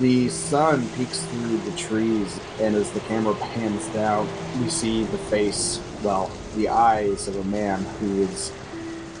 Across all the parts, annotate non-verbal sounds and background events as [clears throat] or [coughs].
The sun peeks through the trees, and as the camera pans down, we see the face, well, the eyes of a man who is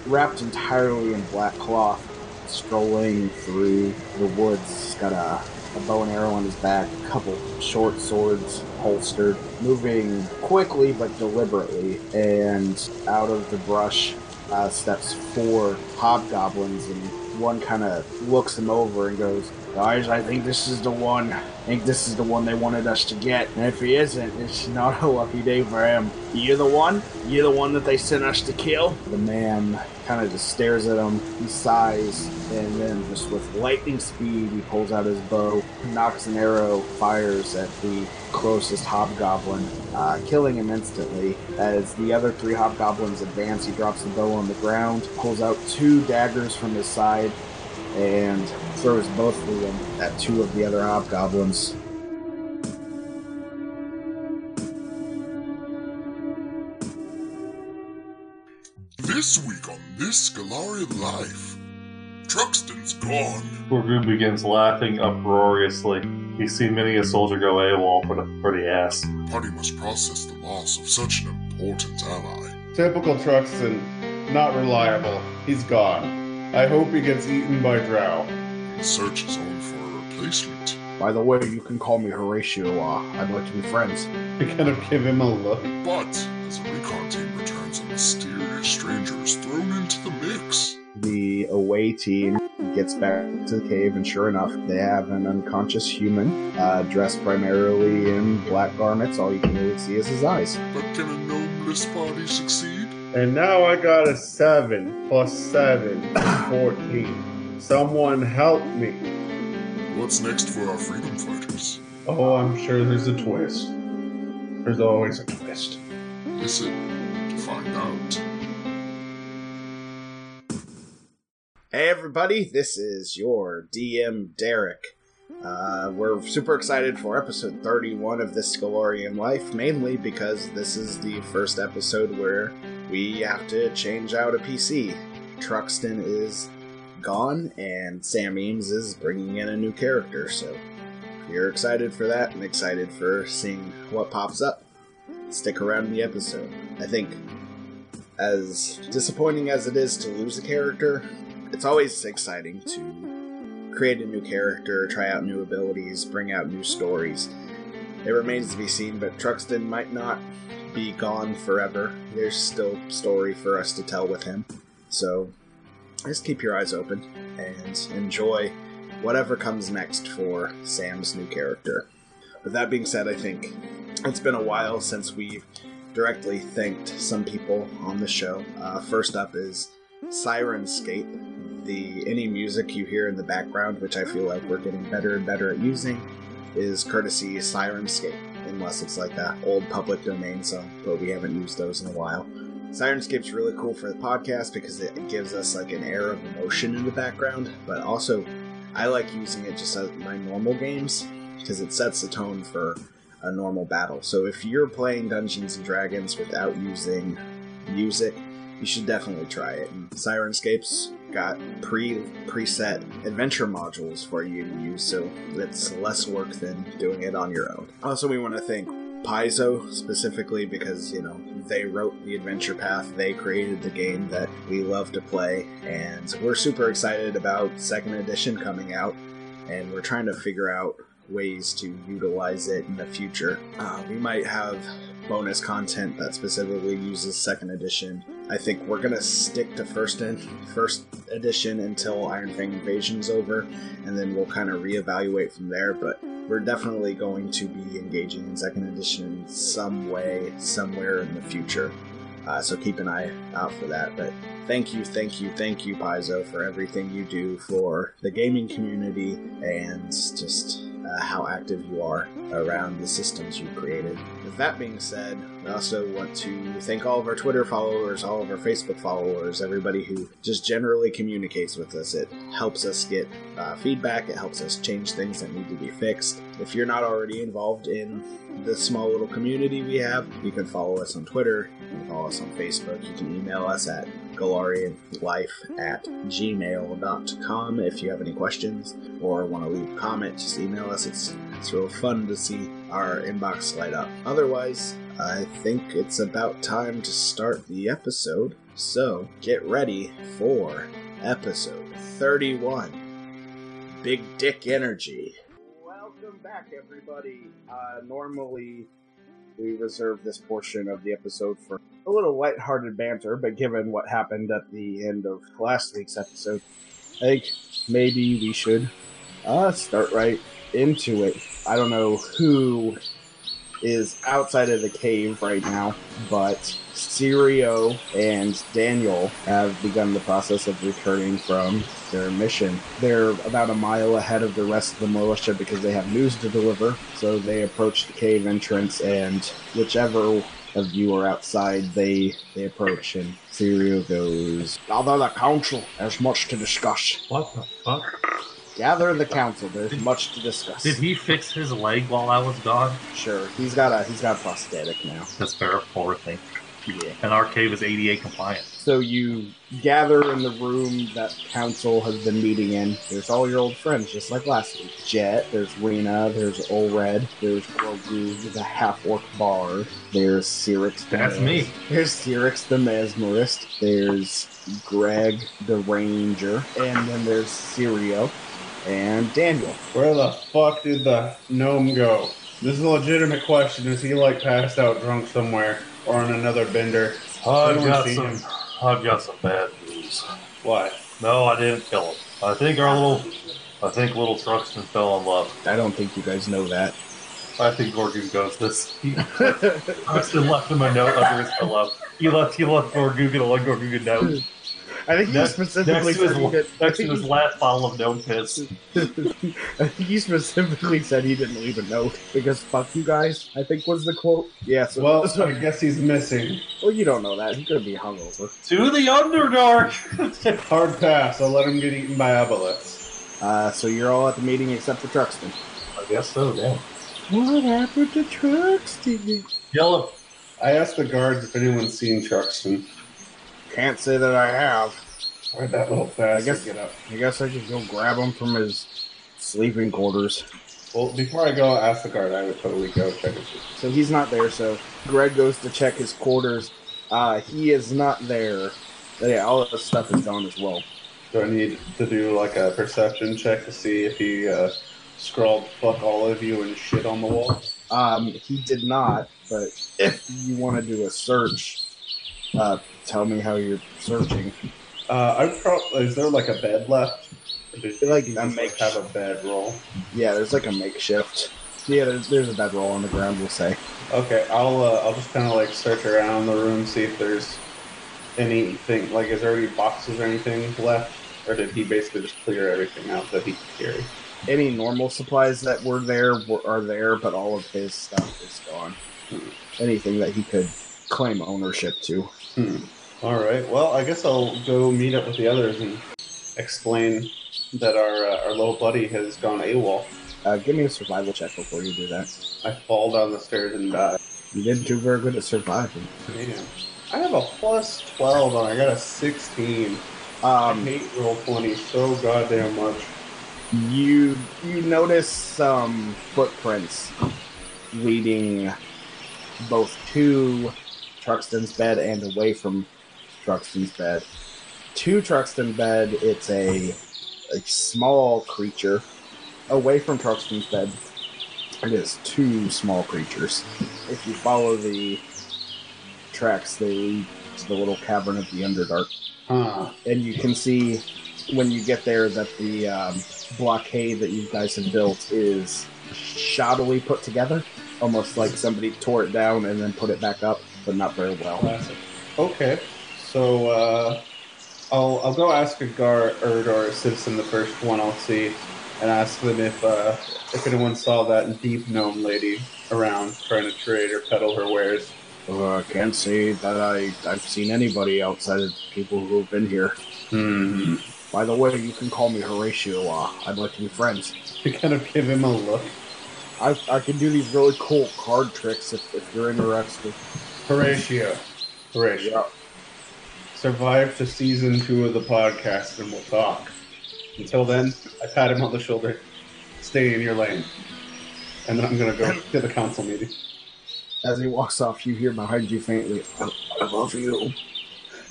wrapped entirely in black cloth, strolling through the woods. He's got a, a bow and arrow on his back, a couple short swords holstered, moving quickly but deliberately, and out of the brush uh, steps four hobgoblins, and one kind of looks him over and goes, Guys, I think this is the one. I think this is the one they wanted us to get. And if he isn't, it's not a lucky day for him. You're the one? You're the one that they sent us to kill? The man kind of just stares at him. He sighs, and then just with lightning speed, he pulls out his bow, nocks an arrow, fires at the closest hobgoblin, uh, killing him instantly. As the other three hobgoblins advance, he drops the bow on the ground, pulls out two daggers from his side, and throws both of them at two of the other hobgoblins. This week on This Golarion Life, Truxton's gone. Gorgu begins laughing uproariously. He's seen many a soldier go AWOL for the, for the ass. Party must process the loss of such an important ally. Typical Truxton, not reliable. He's gone. I hope he gets eaten by Drow. Search is on for a replacement. By the way, you can call me Horatio. Uh, I'd like to be friends. I kind of give him a look. But as a recon team returns, a mysterious stranger is thrown into the mix. The away team gets back to the cave, and sure enough, they have an unconscious human uh, dressed primarily in black garments. All you can really see is his eyes. But can a gnomeless party succeed? And now I got a 7 plus 7 14. Someone help me. What's next for our freedom fighters? Oh, I'm sure there's a twist. There's always a twist. Listen to find out. Hey everybody, this is your DM Derek. Uh, we're super excited for episode 31 of this Golarion Life, mainly because this is the first episode where we have to change out a PC. Truxton is gone, and Sam Eames is bringing in a new character, so you're excited for that and excited for seeing what pops up, stick around the episode. I think, as disappointing as it is to lose a character, it's always exciting to create a new character, try out new abilities, bring out new stories. It remains to be seen, but Truxton might not be gone forever. There's still story for us to tell with him. So just keep your eyes open and enjoy whatever comes next for Sam's new character. With that being said, I think it's been a while since we've directly thanked some people on the show. Uh, first up is Syrinscape. The any music you hear in the background, which I feel like we're getting better and better at using, is courtesy Syrinscape, unless it's like that old public domain song, but we haven't used those in a while. Syrinscape's really cool for the podcast because it gives us like an air of emotion in the background, but also I like using it just as my normal games because it sets the tone for a normal battle. So if you're playing Dungeons and Dragons without using music, you should definitely try it. And Syrinscape's got pre preset adventure modules for you to use, so it's less work than doing it on your own. Also, we want to thank Paizo specifically because you know they wrote the adventure path, they created the game that we love to play, and we're super excited about second edition coming out, and we're trying to figure out ways to utilize it in the future. Uh, we might have bonus content that specifically uses second edition. I think we're gonna stick to first in, first edition until Iron Fang Invasion's over, and then we'll kind of reevaluate from there. But we're definitely going to be engaging in second edition some way, somewhere in the future. Uh, so keep an eye out for that. But thank you, thank you, thank you, Paizo, for everything you do for the gaming community and just uh, how active you are around the systems you created. With that being said, I also want to thank all of our Twitter followers, all of our Facebook followers, everybody who just generally communicates with us. It helps us get uh, feedback, it helps us change things that need to be fixed. If you're not already involved in the small little community we have, you can follow us on Twitter, you can follow us on Facebook, you can email us at galarianlife at gmail.com. If you have any questions or want to leave a comment, just email us. It's, it's real fun to see our inbox light up. Otherwise, I think it's about time to start the episode. So get ready for episode 31 Big Dick Energy. Welcome back, everybody. Uh, normally, we reserve this portion of the episode for a little lighthearted banter, but given what happened at the end of last week's episode, I think maybe we should uh, start right into it. I don't know who is outside of the cave right now, but Sirio and Daniel have begun the process of returning from their mission. They're about a mile ahead of the rest of the militia because they have news to deliver. So they approach the cave entrance, and whichever of you are outside, they they approach, and Sirio goes, "Gather the council. There's much to discuss. What the fuck? Gather the council. There's much to discuss." Did he fix his leg while I was gone? Sure, he's got a he's got a prosthetic now. That's very poor thing. Yeah. And our cave is ADA compliant. So you gather in the room that council has been meeting in. There's all your old friends, just like last week. Jet, there's Rena, there's Olred, there's Grogu, the half-orc bard, there's Cyrix. the That's Mes- me. There's Cyrix the mesmerist, there's Greg the ranger, and then there's Sirio and Daniel. Where the fuck did the gnome go? This is a legitimate question. Is he like passed out drunk somewhere or on another bender? I've got some. him? I've got some bad news. What? No, I didn't kill him. I think our little. I think little Truxton fell in love. I don't think you guys know that. I think Gorgu goes this. He, Truxton left him a note under his pillow. He left. He left Gorgu a one Gorgu note I think you Next- specifically next to he his. Next to his last bottle of gnome piss. [laughs] I think he specifically said he didn't leave a note because "fuck you guys." I think was the quote. Yeah. So, Well, so- I guess he's missing. well, you don't know that. He could be hungover. To the Underdark. [laughs] Hard pass. I'll let him get eaten by aboleths. Uh, so you're all at the meeting except for Truxton. I guess so. Damn. What happened to Truxton? Yellow. I asked the guards if anyone's seen Truxton. Can't say that I have. Where'd that little bastard guess- get up? I guess I could go grab him from his sleeping quarters. Well, before I go ask the guard, I would totally go check his So he's not there. So Greg goes to check his quarters. Uh, he is not there. But yeah, all of his stuff is gone as well. Do I need to do like a perception check to see if he uh, scrawled "fuck all of you" and shit on the wall? Um, he did not, but if you want to do a search, uh, tell me how you're searching. Uh, I probably is there like a bed left? Like a make- have a bed roll? Yeah, there's like a makeshift. Yeah, there's, there's a bed roll on the ground, we'll say. Okay, I'll uh, I'll just kind of like search around the room, see if there's anything like is there any boxes or anything left, or did he basically just clear everything out that he could carry? Any normal supplies that were there were, are there, but all of his stuff is gone. Anything that he could claim ownership to. Hmm. All right. Well, I guess I'll go meet up with the others and explain that our uh, our little buddy has gone AWOL. Uh, give me a survival check before you do that. I fall down the stairs and die. You didn't do very good at surviving. Damn. I have a plus twelve and I got a sixteen. I Um, hate roll twenty so goddamn much. you you notice some footprints leading both to Truxton's bed and away from Truxton's bed. To Truxton's bed, it's a a small creature. Away from Truxton's bed, it is two small creatures. If you follow the tracks, they lead to the little cavern of the Underdark Huh. and you can see when you get there that the um, blockade that you guys have built is shoddily put together, almost like somebody tore it down and then put it back up, but not very well. Classic. Okay. So uh, I'll I'll go ask a guard or, citizen, the first one I'll see, and ask them if uh, if anyone saw that deep gnome lady around trying to trade or peddle her wares. Uh, I can't say that I, I've seen anybody outside of people who have been here. Hmm. By the way, you can call me Horatio. Uh, I'd like to be friends. You kind of give him a look. I, I can do these really cool card tricks if, if you're interested. Horatio. Horatio. survive to season two of the podcast and we'll talk. Until then, I pat him on the shoulder. Stay in your lane. And then I'm going to go to the council meeting. As he walks off, you hear behind you faintly, I, I love you.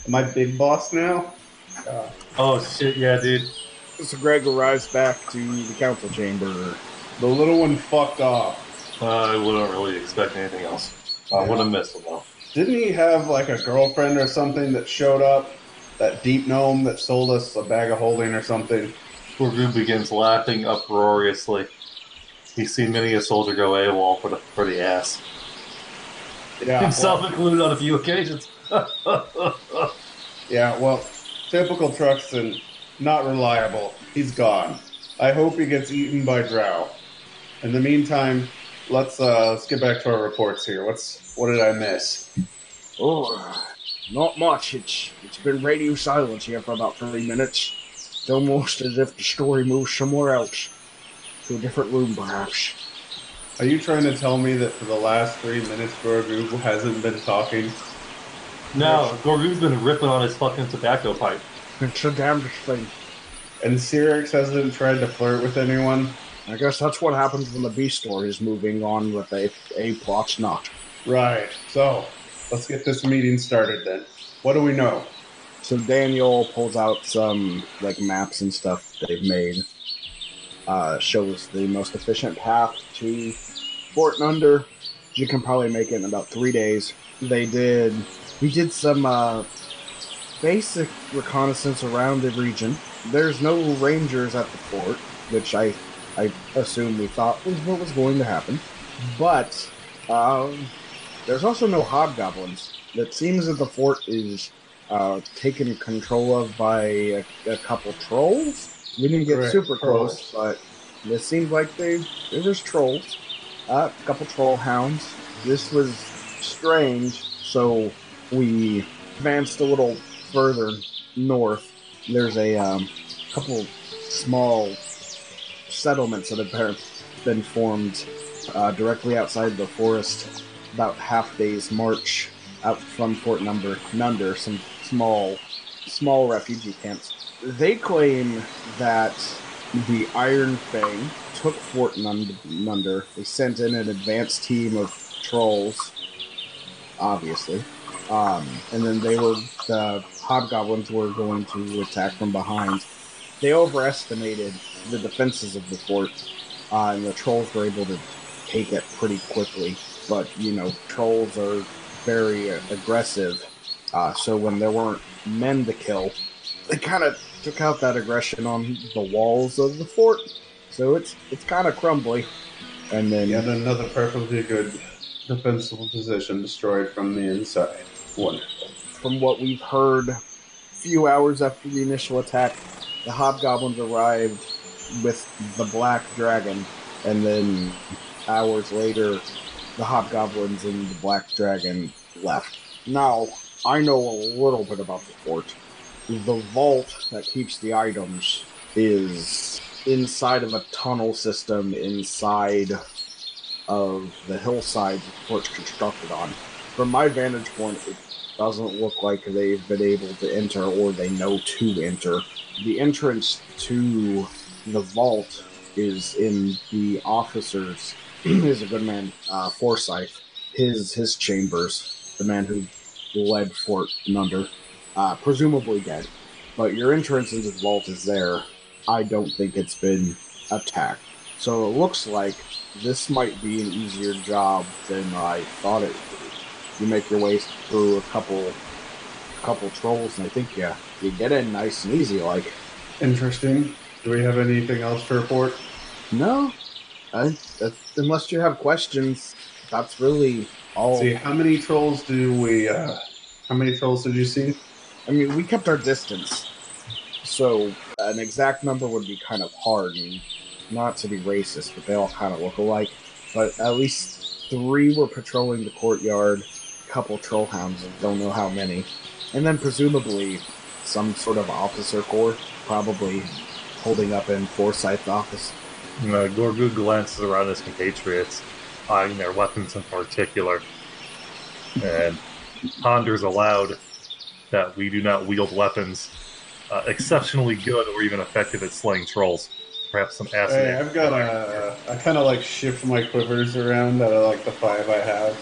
Am I big boss now? Uh, Oh shit, yeah, dude. So Greg arrives back to the council chamber. the little one fucked off. I wouldn't really expect anything else. I would have missed it though. Didn't he have like a girlfriend or something that showed up? That deep gnome that sold us a bag of holding or something? Gorgoon begins laughing uproariously. He's seen many a soldier go AWOL for the for the ass. Yeah. Himself well- included on a few occasions. [laughs] yeah, well, typical Truxton, not reliable. He's gone. I hope he gets eaten by Drow. In the meantime, let's uh let's get back to our reports here. What's what did I miss? Oh, not much. It's it's been radio silence here for about three minutes. It's almost as if the story moves somewhere else, to a different room, perhaps. Are you trying to tell me that for the last three minutes Gorgu hasn't been talking? no, Gorgoon's been ripping on his fucking tobacco pipe. It's the damnedest thing. And Cyrix hasn't tried to flirt with anyone? I guess that's what happens when the B story is moving on with a A plot's not. Right. So, let's get this meeting started then. What do we know? So Daniel pulls out some like maps and stuff they've made. Uh, shows the most efficient path to Fort Nunder. You can probably make it in about three days. They did. We did some uh, basic reconnaissance around the region. There's no rangers at the fort, which I I assume we thought was what was going to happen. But um, there's also no hobgoblins. It seems that the fort is uh, taken control of by a, a couple trolls. We didn't get Correct, super trolls. close, but it seems like they there was trolls. Uh, a couple troll hounds. This was strange, so we advanced a little further north. There's a um, couple small settlements that have been formed uh, directly outside the forest, about half day's march out from Fort Number Nunder. Some small, small refugee camps. They claim that the Iron Fang took Fort Nunder. They sent in an advanced team of trolls, obviously, um, and then they were the hobgoblins were going to attack from behind. They overestimated the defenses of the fort, uh, and the trolls were able to take it pretty quickly. But you know, trolls are very uh, aggressive, uh, so when there weren't men to kill, they kind of took out that aggression on the walls of the fort. So it's it's kind of crumbly. And then Yet another perfectly good defensible position destroyed from the inside. Wonderful. from what we've heard, a few hours after the initial attack, the hobgoblins arrived with the black dragon, and then hours later, the hobgoblins and the black dragon left. Now, I know a little bit about the fort. The vault that keeps the items is inside of a tunnel system inside of the hillside the fort's constructed on. From my vantage point, it doesn't look like they've been able to enter or they know to enter. The entrance to the vault is in the officers. [clears throat] is a good man, uh, Forsyth. His his chambers. The man who led Fort Nunder, uh, presumably dead. But your entrance into the vault is there. I don't think it's been attacked. So it looks like this might be an easier job than I thought it would be. You make your way through a couple couple trolls, and I think yeah, you get in nice and easy. Like Interesting. Do we have anything else to report? no, I, unless you have questions, that's really all. See, how many trolls do we, uh, how many trolls did you see? I mean, we kept our distance, so an exact number would be kind of hard, and not to be racist, but they all kind of look alike. But at least three were patrolling the courtyard, a couple troll hounds, don't know how many, and then presumably some sort of officer corps, probably holding up in Forsyth's office. Uh, Gorgu glances around his compatriots, eyeing their weapons in particular, and ponders aloud. that we do not wield weapons uh, exceptionally good or even effective at slaying trolls. Perhaps some acid. Hey, I've got a. I kind of like shift my quivers around out of like the five I have.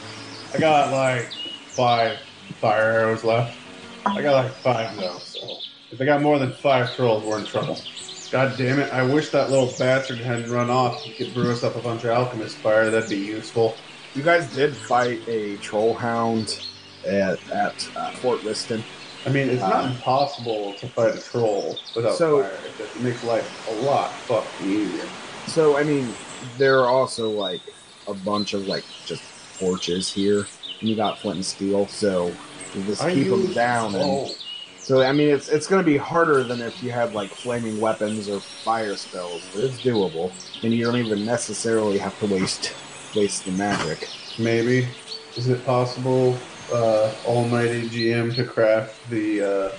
I got like five fire arrows left. I got like five though, so if I got more than five trolls, we're in trouble. God damn it! I wish that little bastard hadn't run off. He could brew us up a bunch of alchemist fire. That'd be useful. You guys did fight a troll hound at, at uh, Fort Liston. I mean, it's not Um, impossible to fight a troll without So- fire. It makes life a lot fucking easier. So I mean, there are also like a bunch of like just torches here, and you got flint and steel. So you just I keep them down, and so I mean, it's it's going to be harder than if you had like flaming weapons or fire spells, but it's doable, and you don't even necessarily have to waste waste the magic. maybe. Is it possible, uh, Almighty GM, to craft the uh,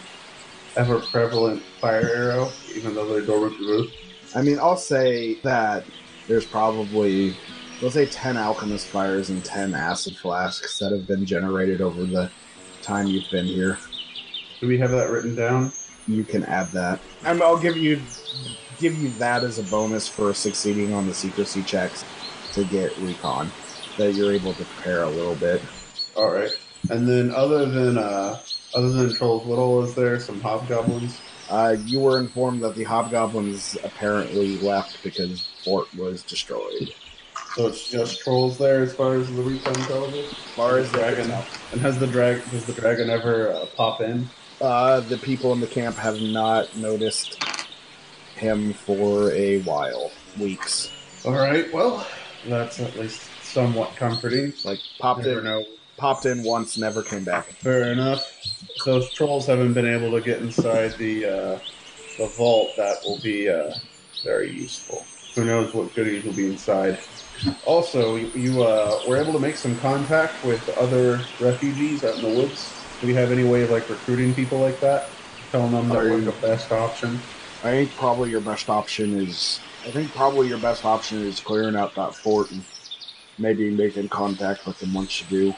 ever prevalent fire arrow, even though they go root to root? I mean, I'll say that there's probably let's say ten alchemist fires and ten acid flasks that have been generated over the time you've been here. Do we have that written down? you can add that. And I'll give you give you that as a bonus for succeeding on the secrecy checks to get recon. That you're able to prepare a little bit. All right. And then, other than uh, other than trolls, what all is there? Some hobgoblins. Uh, you were informed that the hobgoblins apparently left because fort was destroyed. So it's just trolls there, as far as the recon tells us. As far as dragon, and has the drag does the dragon ever uh, pop in? Uh, the people in the camp have not noticed him for a while, weeks. All right. Well, that's at least somewhat comforting. Like popped in, know. popped in once, never came back. Fair enough. Those trolls haven't been able to get inside the uh, the vault, that will be uh, very useful. Who knows what goodies will be inside. Also, you, you uh, were able to make some contact with other refugees out in the woods. Do we have any way of like recruiting people like that? Telling them that Are we're the best option. I think probably your best option is. I think probably your best option is clearing out that fort and maybe making contact with them once you do.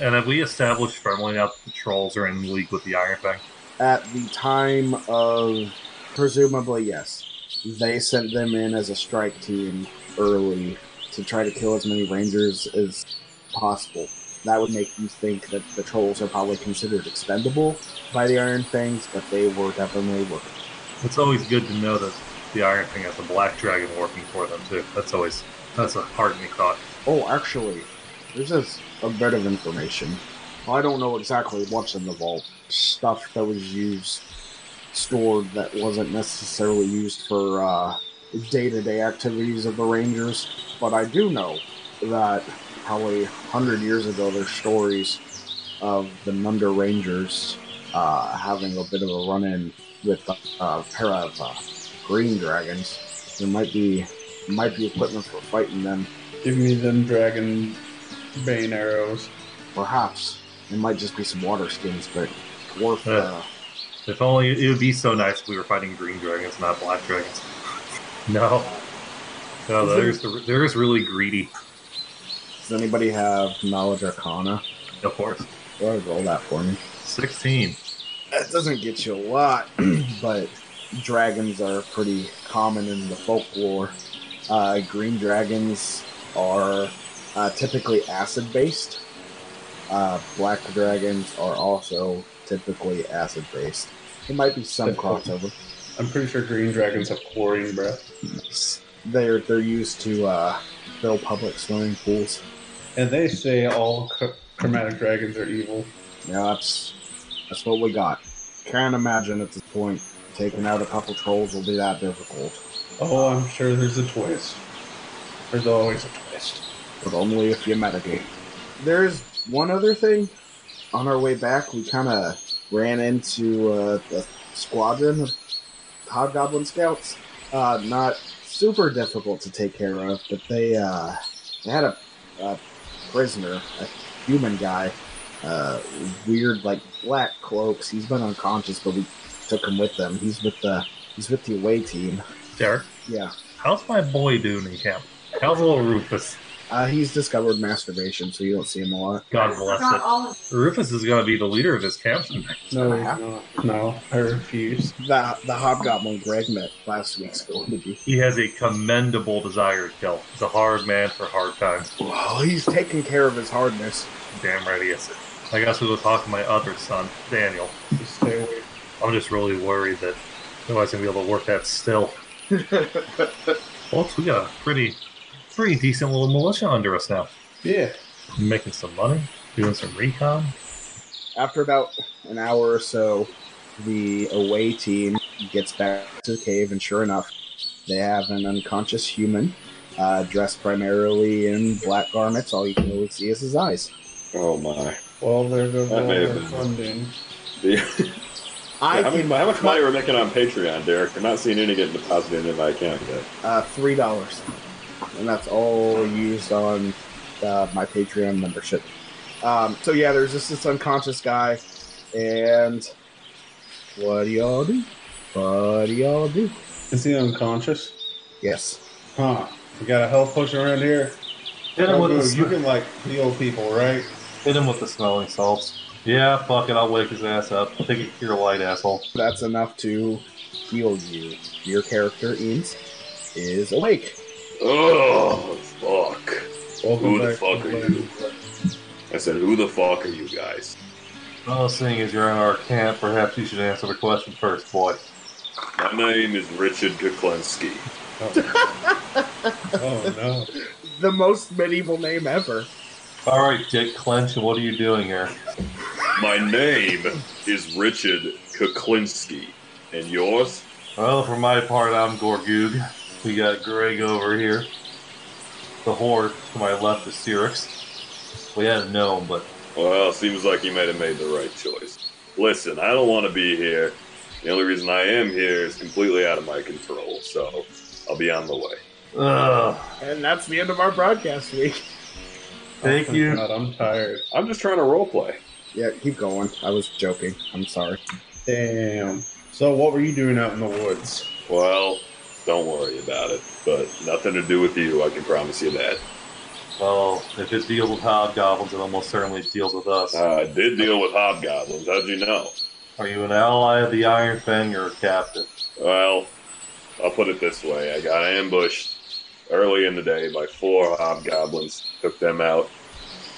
And have we established firmly now that the trolls are in league with the Iron Fang? At the time of, presumably yes, they sent them in as a strike team early to try to kill as many rangers as possible. That would make you think that the trolls are probably considered expendable by the Iron Fangs, but they were definitely working. It's always good to know that the Iron Fang has a black dragon working for them too. That's always that's a heartening thought. Oh, actually, there's just a bit of information. I don't know exactly what's in the vault. Stuff that was used, stored that wasn't necessarily used for uh, day-to-day activities of the Rangers. But I do know that probably 100 years ago, there's stories of the Nunder Rangers uh, having a bit of a run-in with a pair of uh, green dragons. There might be might be equipment for fighting them. Give me them dragon bane arrows. Perhaps it might just be some water skins, but worth. Yeah. Uh, If only it would be so nice if we were fighting green dragons, not black dragons. [laughs] No, no, there's the, there's really greedy. Does anybody have knowledge arcana? Of course, Go ahead, roll that for me. sixteen. That doesn't get you a lot, [clears throat] but dragons are pretty common in the folklore. Uh, green dragons are uh, typically acid based. Uh, black dragons are also typically acid based. There might be some crossover. I'm pretty sure green dragons have chlorine breath. They're they're used to uh, fill public swimming pools. And they say all chromatic dragons are evil. Yeah, that's that's what we got. Can't imagine at this point taking out a couple trolls will be that difficult, Oh, I'm sure there's a twist. There's always a twist. but only if you metagame. There's one other thing. On our way back, we kind of ran into uh, a squadron of hobgoblin scouts. Uh, not super difficult to take care of, but they uh, they had a, a prisoner, a human guy, uh, weird like black cloaks. He's been unconscious, but we took him with them. He's with the he's with the away team. Derek, Yeah, how's my boy doing in camp? How's little Rufus? Uh, he's discovered masturbation, so you don't see him a lot. God bless it. of Rufus is going to be the leader of this camp someday. No, he's not. No, I refuse. The the hobgoblin Greg met last week's going to be. He has a commendable desire to kill. He's a hard man for hard times. Well, he's taking care of his hardness. Damn right he is. I guess we'll talk to my other son, Daniel. Just stay away. I'm just really worried that nobody's going to be able to work that still. [laughs] Folks, we got a pretty, pretty decent little militia under us now. Yeah. Making some money, doing some recon. After about an hour or so, the away team gets back to the cave, and sure enough, they have an unconscious human uh, dressed primarily in black garments. All you can really see is his eyes. Oh my. Well, there goes That all may our have been- funding. The- [laughs] I how, much, can how much money we're making on Patreon, Derek? I'm not seeing any getting deposited into my account yet. uh, three dollars, and that's all used on uh, my Patreon membership. Um, so yeah, there's just this unconscious guy, and what do y'all do? What do y'all do? Is he unconscious? Yes. Huh. We got a health potion around here. Hit him, with Oh, the, you sm- can like heal people, right? hit him with the smelling salts. Yeah, fuck it, I'll wake his ass up. Take it to your light, asshole. That's enough to heal you. Your character, Eames, is awake. Oh, fuck. Welcome Who the fuck to are the you? I said, who the fuck are you guys? Well, seeing as you're in our camp, perhaps you should answer the question first, boy. My name is Richard Kuklinski. Oh. [laughs] oh no. The most medieval name ever. Alright, Dick Clench, what are you doing here? My name is Richard Kuklinski. And yours? Well, for my part, I'm Gorgoog. We got Greg over here. The horde to my left is Cyrix. We hadn't known, but Well, seems like he might have made the right choice. Listen, I don't want to be here. The only reason I am here is completely out of my control, so I'll be on the way. Ugh. And that's the end of our broadcast week. Thank Oh, you. God, I'm tired. I'm just trying to roleplay. Yeah, keep going. I was joking. I'm sorry. Damn. So, what were you doing out in the woods? Well, don't worry about it. But nothing to do with you, I can promise you that. Well, if it deals with hobgoblins, it almost certainly deals with us. Uh, I did deal with hobgoblins. How'd you know? Are you an ally of the Iron Fang or a captain? Well, I'll put it this way: I got ambushed early in the day by four hobgoblins. Took them out,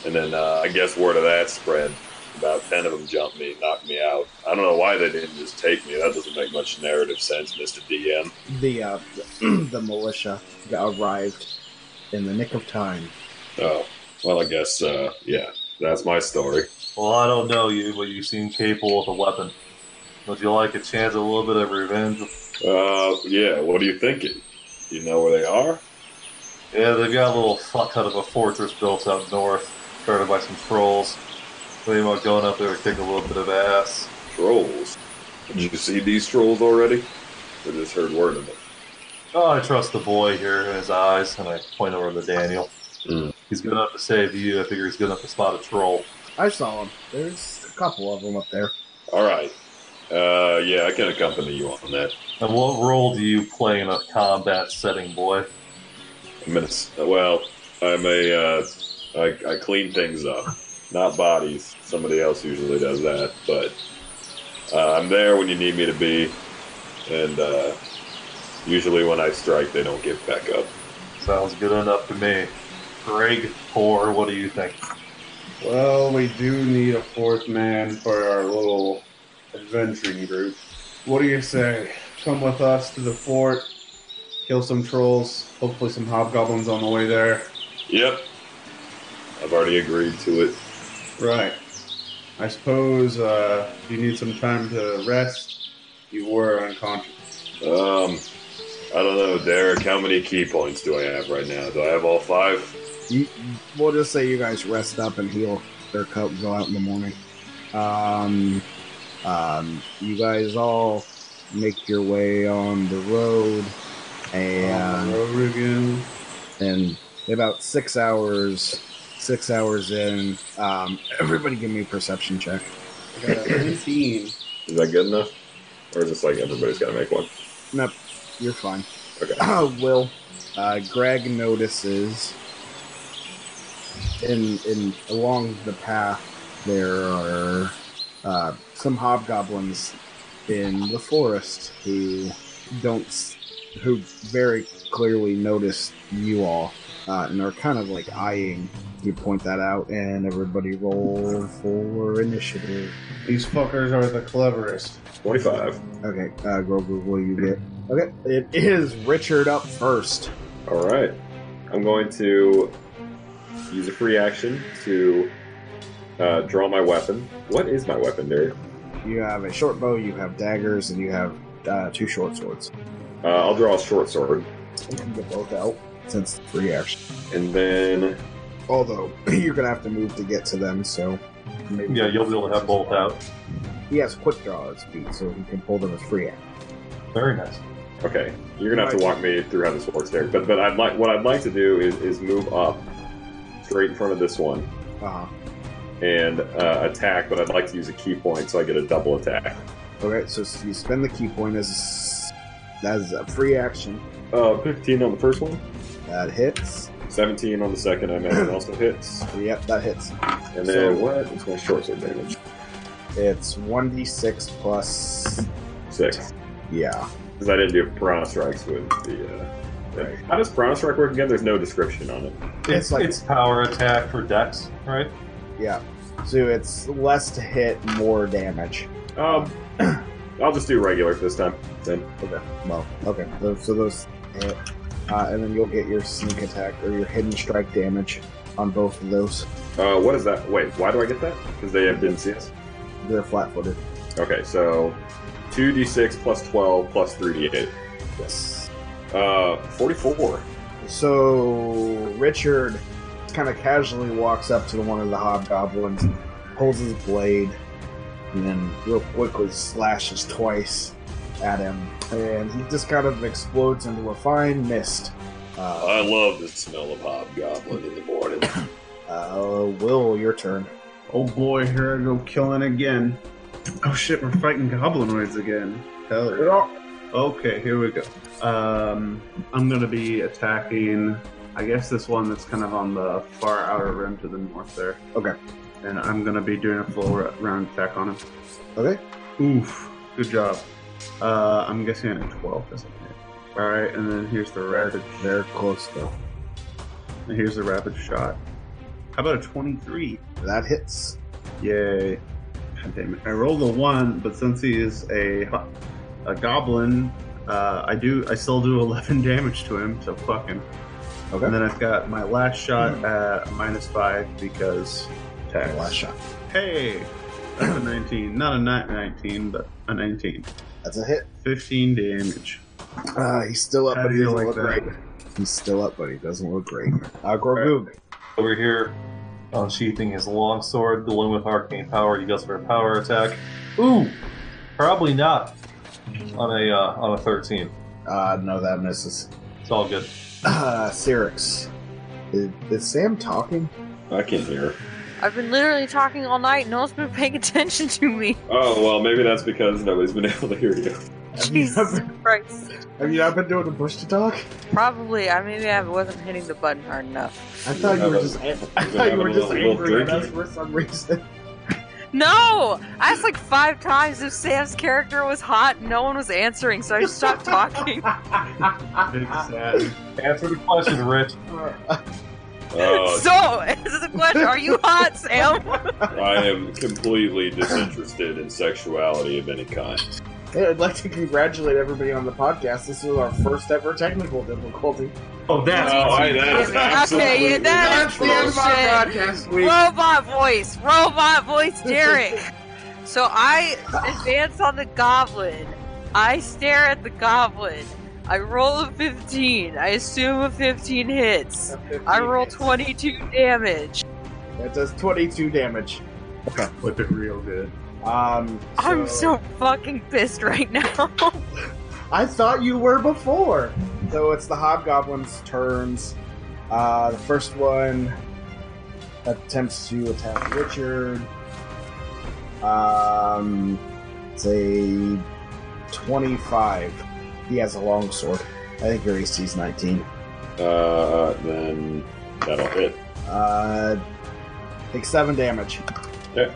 and then uh, I guess word of that spread. About ten of them jumped me, knocked me out. I don't know why they didn't just take me. That doesn't make much narrative sense, Mister DM. The uh, the militia arrived in the nick of time. Oh, well, I guess uh, yeah, that's my story. Well, I don't know you, but you seem capable with a weapon. Would you like a chance at a little bit of revenge? Uh, yeah. What are you thinking? You know where they are? Yeah, they've got a little fuck out of a fortress built up north, started by some trolls. Thinking about going up there to kick a little bit of ass. Trolls. Did you see these trolls already? I just heard word of them. Oh, I trust the boy here in his eyes, and I point over to Daniel. Hmm. He's good enough to save you. I figure he's good enough to spot a troll. I saw him. There's a couple of them up there. All right. Uh, yeah, I can accompany you on that. And what role do you play in a combat setting, boy? I'm gonna, well, I'm a, uh, I, I clean things up, not bodies. Somebody else usually does that, but uh, I'm there when you need me to be, and uh, usually when I strike, they don't get back up. Sounds good enough to me. Greg, Poor, what do you think? Well, we do need a fourth man for our little adventuring group. What do you say? Come with us to the fort, kill some trolls, hopefully some hobgoblins on the way there. Yep, I've already agreed to it. Right. I suppose uh, you need some time to rest. You were unconscious. Um, I don't know, Derek. How many ki points do I have right now? Do I have all five? You, we'll just say you guys rest up and heal their cup go out in the morning. Um, um, you guys all make your way on the road, On and the road again. and about six hours, six hours in, um, everybody give me a perception check. I got a 19. Is that good enough, or is this like everybody's got to make one? Nope, you're fine. Okay. [clears throat] Will, uh, Greg notices in in along the path there are uh, some hobgoblins in the forest who don't who very clearly notice you all uh, and are kind of like eyeing you point that out and everybody roll for initiative These fuckers are the cleverest. 25. okay uh grogu what do you get okay it is richard up first All right. I'm going to use a free action to uh, draw my weapon. What is my weapon, Derek? you have a short bow you have daggers and you have uh, two short swords Uh, I'll draw a short sword, you can get both out since it's free action and then although [clears throat] you're gonna have to move to get to them so maybe Yeah, you'll be able to have both out. he has quick draw at speed so he can pull them as free action Very nice. okay, you're gonna have to walk me through how this works, Derek. But but I'd like what I'd like to do is, is move up straight in front of this one uh-huh and uh, attack. But I'd like to use a ki point so I get a double attack. Okay, so you spend the ki point as as a free action. Uh, 15 on the first one, That hits. 17 on the second. I imagine also hits. Yep, that hits. And then So- what is my short sword damage? It's one d six plus. Six. Yeah, Because I didn't do piranha strikes with the. Uh, Right. How does piranha strike work again? There's no description on it. It's, like- it's power attack for Dex, right? yeah. So it's less to hit, more damage. Um, I'll just do regular this time. Then Okay. Well, okay. So, so those hit, uh, and then you'll get your sneak attack or your hidden strike damage on both of those. uh, what is that? Wait, why do I get that? Because they didn't see us. They're flat-footed. Okay, so two d six plus twelve plus three d eight. Yes. Uh, forty-four. So Richard kind of casually walks up to one of the hobgoblins, pulls his blade, and then real quickly slashes twice at him, and he just kind of explodes into a fine mist. Uh, I love the smell of hobgoblin in the morning. [coughs] uh, Will, your turn. Oh boy, here I go killing again. Oh shit, we're fighting goblinoids again. Hell yeah. Okay, here we go. Um, I'm gonna be attacking. I guess this one that's kind of on the far outer rim to the north there. Okay. And I'm gonna be doing a full round attack on him. Okay. Oof, good job. Uh, I'm guessing a 12 doesn't hit. All right, and then here's the rapid. They're close though. And here's the rapid shot. How about a 23? That hits. Yay. God damn it. I rolled a one, but since he is a a goblin, uh, I do I still do [laughs] 11 damage to him, so fucking. Okay. And then I've got my last shot at a minus five because tax. Last shot. Hey, that's [clears throat] a 19. Not a ni- 19, but a 19. That's a hit. 15 damage. Uh, he's still up, How but he doesn't like look that? great. He's still up, but he doesn't look great. Uh, Grogu. Over here, unsheathing his long sword, the one with arcane power, he goes for a power attack. Ooh, probably not on a uh, on a thirteen. Uh, no, that misses. It's all good. Uh, Cyrix. Is, is Sam talking? I can't hear. I've been literally talking all night. No one's been paying attention to me. Oh well, maybe that's because nobody's been [laughs] able to hear you. Have you, Jesus not, Christ. have you not been doing the push to talk? Probably. I maybe I wasn't hitting the button hard enough. I thought you were have just. a- an- I thought you were just little- angry at little us for some reason. [laughs] No! I asked like five times if Sam's character was hot. and No one was answering, so I just stopped talking. [laughs] Sad. Answer the question, Rich. Uh, so, this is a question. Are you hot, Sam? I am completely disinterested in sexuality of any kind. Hey, I'd like to congratulate everybody on the podcast. This is our first ever technical difficulty. Oh, that's No, I, that is Okay, absolutely yeah, that is the end of our podcast week. Robot voice, robot voice, Derek. So I advance on the goblin. I stare at the goblin. I roll a 15. I assume a 15 hits. I roll 22 damage. That does 22 damage. Flip it real good. Um, I'm so fucking pissed right now. [laughs] I thought you were before. So it's the hobgoblin's turns. Uh, the first one attempts to attack Richard. Um, it's a 25. He has a long sword. I think your AC is 19. Uh, then that'll hit. Uh, take seven damage. Okay.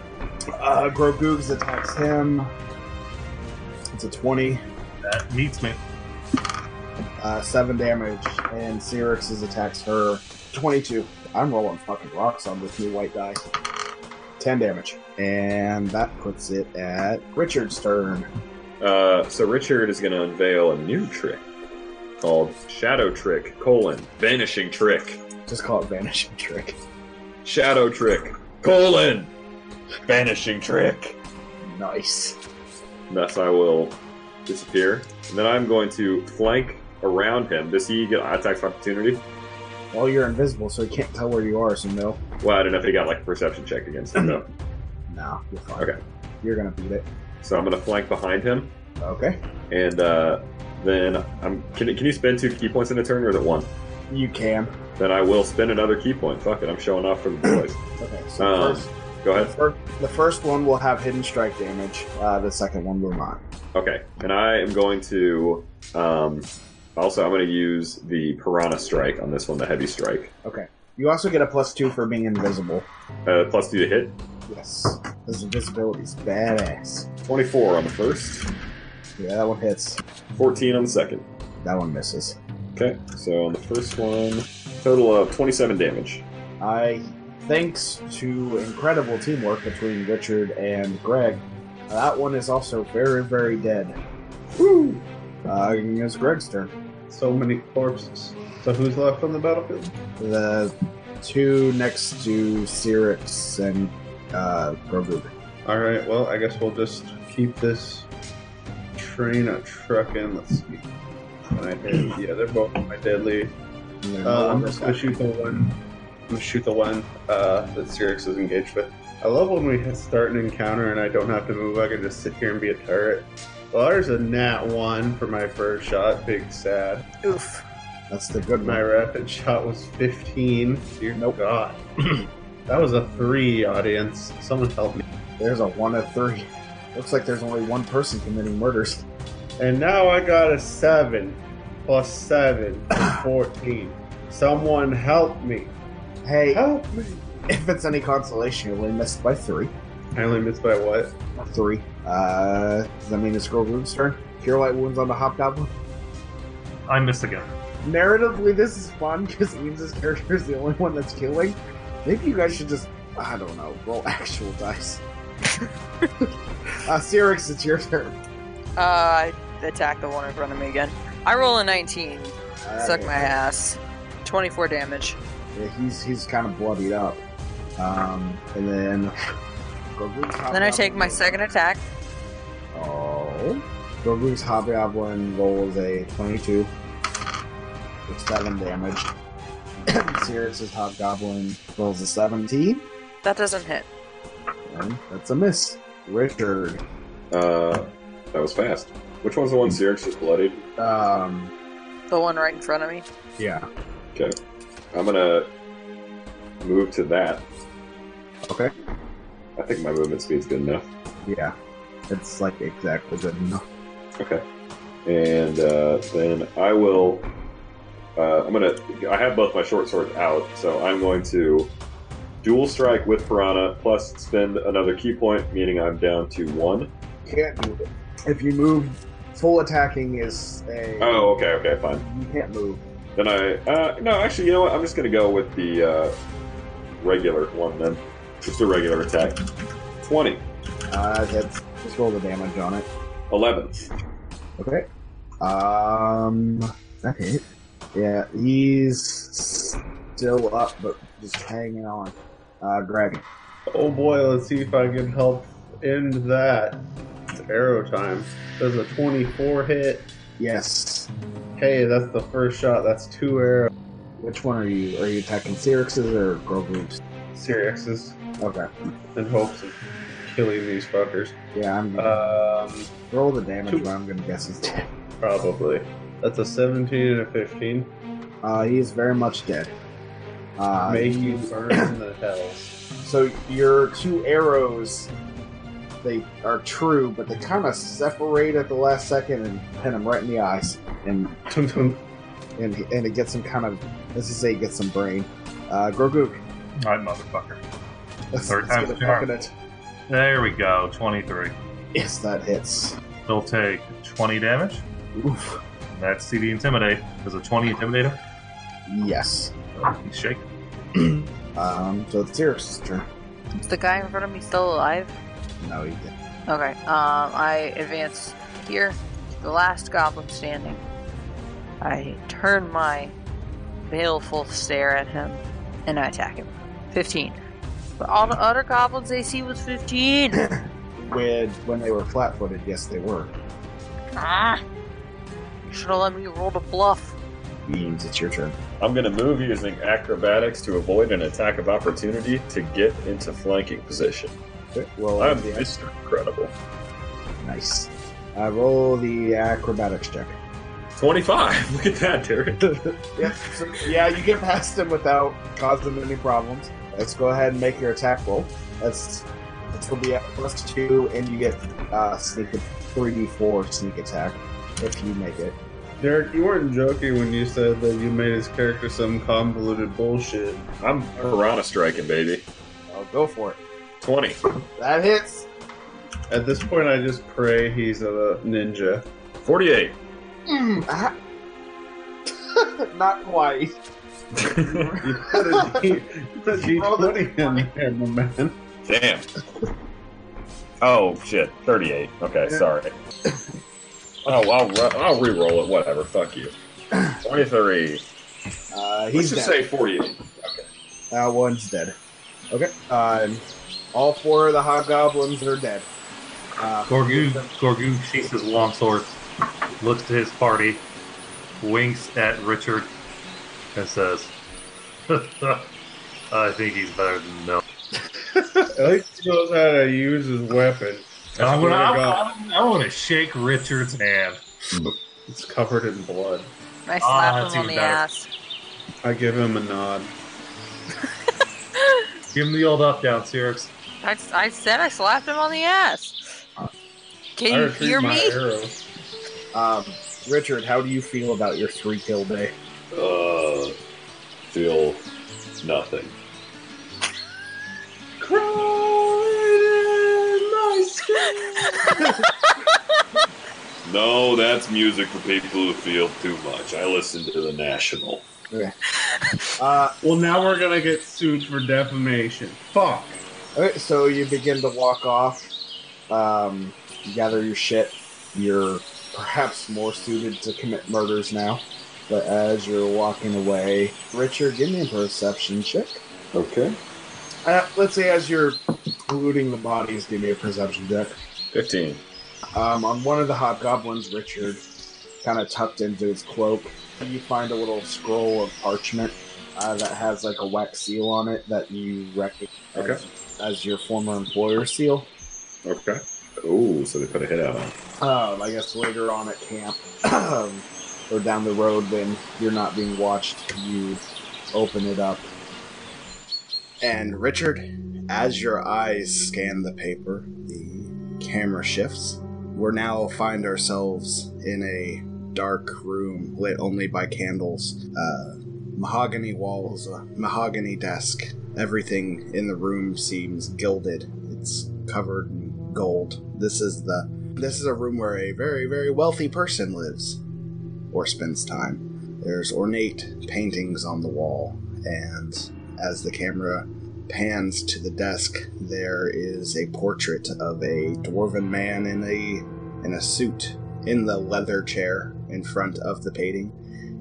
Uh, Grogoogs attacks him. It's a 20. That meets me. Uh, seven damage. And Cyrix's attacks her. 22. I'm rolling fucking rocks on this new white die. 10 damage. And that puts it at Richard's turn. Uh, so Richard is going to unveil a new trick called Shadow Trick: colon Vanishing Trick. Just call it Vanishing Trick. Shadow Trick: colon Vanishing Trick. Nice. Thus, I will disappear, and then I'm going to flank around him. Does he get attacks of opportunity? Well, you're invisible, so he can't tell where you are, so no. Well, I don't know if he got like a perception check against him though. [clears throat] No, you're fine. Okay. You're gonna beat it. So I'm going to flank behind him, Okay. and uh, then I'm. Can, can you spend two ki points in a turn, or is it one? You can. Then I will spend another ki point. Fuck it, I'm showing off for the boys. Okay, so Um, first, Go the, ahead. the first one will have hidden strike damage. Uh, the second one will not. Okay, and I am going to. Um, also, I'm going to use the Piranha Strike on this one, the Heavy Strike. Okay. You also get a plus two for being invisible. Uh, plus two to hit. Yes. This invisibility's badass. 24 on the first, Yeah, that one hits. 14 on the second. That one misses. Okay, so on the first one, total of 27 damage. I, thanks to incredible teamwork between Richard and Greg, that one is also very, very dead. Woo! Uh, it's Greg's turn. So many corpses. So who's left on the battlefield? The two next to Cyrix and uh, Grogu. All right. Well, I guess we'll just keep this train a trucking. Let's see. My dead, yeah, they're both my deadly. And then Uh, I'm just gonna shoot the one. I'm gonna shoot the one uh, that Cyrix is engaged with. I love when we start an encounter and I don't have to move. I can just sit here and be a turret. Well, there's a nat one for my first shot. Big sad. Oof. That's the good My one. rapid shot was 15. Dear nope. God. [clears throat] that was a three, audience. Someone help me. There's a one of three. Looks like there's only one person committing murders. And now I got a 7 plus 7 is [coughs] 14. Someone help me. Hey, Help me. if it's any consolation, you only missed by three. I only missed by what? Three. Uh, does that mean it's Grogu's turn? Cure light wounds on the hobgoblin. I missed again. Narratively, this is fun because it means this character is the only one that's killing. Maybe you guys should just, I don't know, roll actual dice. [laughs] uh, Cyrix, it's your turn. Uh, I attack the one in front of me again. I roll a 19. Suck Alright. my ass. 24 damage. Yeah, he's he's kind of bloodied up. Um, and then [sighs] Then I take my second attack. Oh. Grogu's hobgoblin rolls a 22 with 7 damage. [coughs] Cyrix's hobgoblin rolls a 17. That doesn't hit. And that's a miss. Richard. Uh, that was fast. Which one's the one Cyrix just bloodied? Um, The one right in front of me. yeah. Okay. I'm gonna move to that. Okay. I think my movement speed's good enough. Yeah. It's like exactly good enough. Okay. And uh, then I will. Uh, I'm gonna. I have both my short swords out, so I'm going to dual strike with Piranha plus spend another ki point, meaning I'm down to one. Can't move it. If you move, full attacking is a. Oh, okay, okay, fine. You can't move. Then I. Uh, no, actually, you know what? I'm just gonna go with the uh, regular one then. Just a regular attack. Twenty. Uh, that's just roll the damage on it. Eleven. Okay. Um, that hit. Yeah, he's still up, but just hanging on. Uh, Greg. Oh boy, let's see if I can help end that. Arrow time. There's a 24 hit. Yes. Hey, that's the first shot. That's two arrows. Which one are you? Are you attacking Cyrix's or Grogu's? Cyrix's Okay. in hopes of killing these fuckers. Yeah, I'm gonna Um, roll the damage, two- but I'm gonna guess he's dead. probably. That's a 17 and a 15. Uh, he is very much dead. Uh, May he- you burn in the hells. [coughs] So your two arrows, they are true, but they kind of separate at the last second and pin him right in the eyes, and Tum [laughs] tum. and and it gets him kind of, let's just say, it gets some brain. Uh, Grogu, Alright, motherfucker. That's, Third that's time's gonna a charm. it. There we go. 23. Yes, that hits. He'll take 20 damage. Oof. That's CD Intimidate. Is a 20 Intimidator? Yes. He's shaking. [clears throat] Um, so it's Sirius' turn. Is the guy in front of me still alive? No, he didn't. Okay. Um, I advance here, the last goblin standing. I turn my baleful stare at him, and I attack him. 15. But all the other goblins AC was 15. [coughs] When, when they were flat footed, yes, they were. ah! You Should have let me roll the bluff. Means it's your turn. I'm going to move using acrobatics to avoid an attack of opportunity to get into flanking position. Okay, well, I'm the- Mr. Incredible. nice. Uh, roll the acrobatics check. 25. [laughs] Look at that, Derek. [laughs] yeah, so, yeah, you get past him without causing any problems. Let's go ahead and make your attack roll. That's it's gonna be at plus two, and you get uh, sneak three d four sneak attack if you make it. Derek, you weren't joking when you said that you made his character some convoluted bullshit. I'm piranha striking, baby. I'll go for it. 20. That hits. At this point, I just pray he's a ninja. 48. Ah. [laughs] Not quite. You put a [laughs] D- you put a D20 in there, my man. Damn. Oh, shit. 38. Okay, Yeah. sorry. Oh, I'll, ru- I'll re-roll it. Whatever. Fuck you. [clears throat] 23. Uh, Let's just dead. say 48. That one's dead. Okay. Um, all four of the hobgoblins are dead. Uh, Gorgu, Gorgu sheaths his longsword, looks to his party, winks at Richard, and says, [laughs] I think he's better than Mel. At least he knows how to use his weapon. I'm Swear gonna, I, I, I want to shake Richard's hand. It's covered in blood. I Ah, slap that's him on the better. ass. I give him a nod. [laughs] Give him the old up down, Cyrix. I, I said I slapped him on the ass. Can I you hear me? arrow. Um, Richard, how do you feel about your three kill day? Uh, feel nothing. [laughs] No, that's music for people who feel too much. I listen to the National. [laughs] Uh, Well, now we're gonna get sued for defamation. Fuck. Okay, so you begin to walk off. Um, you gather your shit. You're perhaps more suited to commit murders now. But as you're walking away, Richard, give me a perception check. Okay. Uh, let's say as you're looting the bodies, give me a perception check. 15. Um, on one of the hobgoblins, Richard, kind of tucked into his cloak, you find a little scroll of parchment uh, that has like a wax seal on it that you recognize Okay. As your former employer seal. Okay. Oh, so they put a hit out on. Um, I guess later on at camp or down the road when you're not being watched, you open it up. And Richard, as your eyes scan the paper, the camera shifts. We're now find ourselves in a dark room lit only by candles. Uh, mahogany walls, a mahogany desk. Everything in the room seems gilded. It's covered in gold. This is the this is a room where a very, very wealthy person lives or spends time. There's ornate paintings on the wall, and as the camera pans to the desk, there is a portrait of a dwarven man in a in a suit. In the leather chair in front of the painting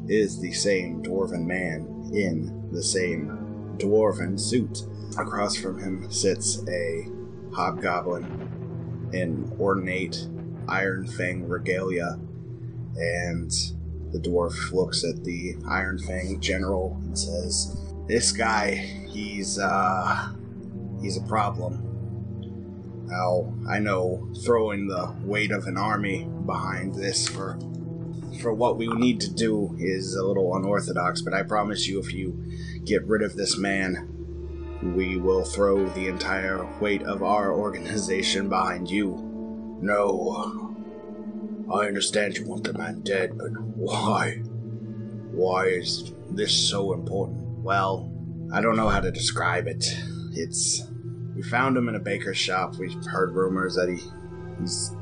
is the same dwarven man in the same dwarven suit. Across from him sits a hobgoblin in ornate Iron Fang regalia, and the dwarf looks at the Iron Fang general and says, "This guy, he's uh, he's a problem. Now I know throwing the weight of an army behind this for for what we need to do is a little unorthodox, but I promise you, if you get rid of this man." We will throw the entire weight of our organization behind you. No. I understand you want the man dead, but why? Why is this so important? Well, I don't know how to describe it. It's we found him in a baker's shop. We've heard rumors that he he's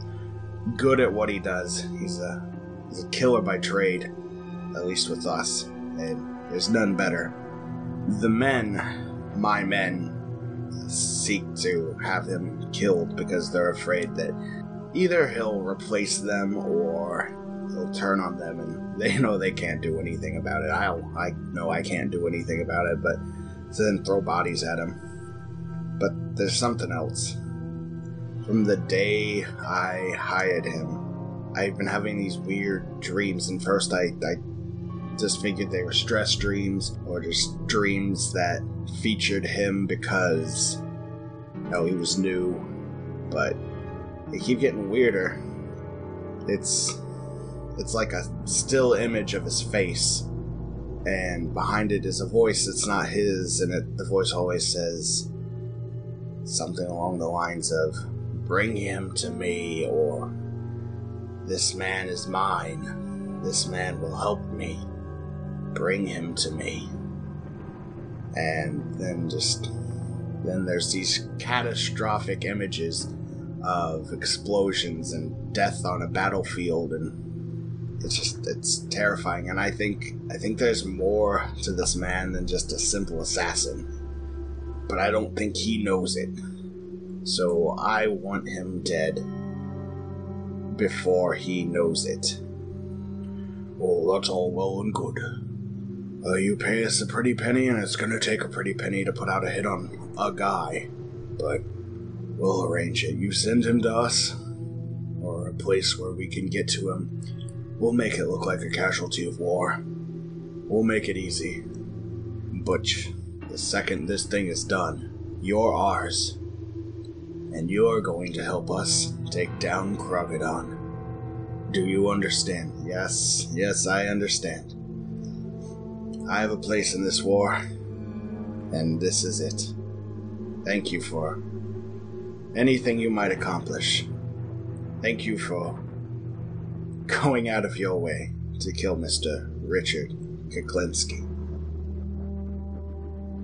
good at what he does. He's a a killer by trade, at least with us, and there's none better. The men, my men, seek to have him killed because they're afraid that either he'll replace them or he'll turn on them and [laughs] they know they can't do anything about it. I I know I can't do anything about it, but to then throw bodies at him. But there's something else. From the day I hired him, I've been having these weird dreams, and first I, I just figured they were stress dreams or just dreams that featured him because you know, he was new, but they keep getting weirder. It's it's like a still image of his face, and behind it is a voice that's not his, and it, the voice always says something along the lines of "Bring him to me," or "This man is mine. This man will help me. Bring him to me." And then just then there's these catastrophic images of explosions and death on a battlefield and it's just it's terrifying and i think i think there's more to this man than just a simple assassin but i don't think he knows it so i want him dead before he knows it Well, that's all well and good uh, you pay us a pretty penny and it's gonna take a pretty penny to put out a hit on a guy but We'll arrange it. You send him to us, or a place where we can get to him. We'll make it look like a casualty of war. We'll make it easy. But the second this thing is done, you're ours. And you're going to help us take down Krogodon. Do you understand? Yes, yes, I understand. I have a place in this war, and this is it. Thank you for anything you might accomplish. Thank you for going out of your way to kill Mr. Richard Kuklinski.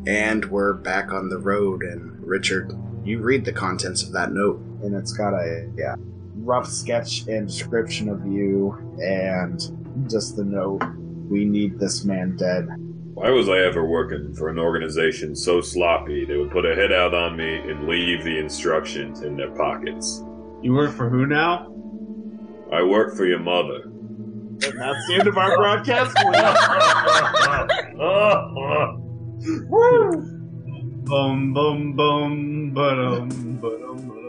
And we're back on the road, and Richard, you read the contents of that note, and it's got a yeah, rough sketch and description of you, and just the note we need this man dead. Why was I ever working for an organization so sloppy they would put a hit out on me and leave the instructions in their pockets? You work for who now? I work for your mother. And that's the end of our broadcast. [laughs] [laughs] [laughs] Bum boom, boom, ba-dum, ba-dum, ba-dum.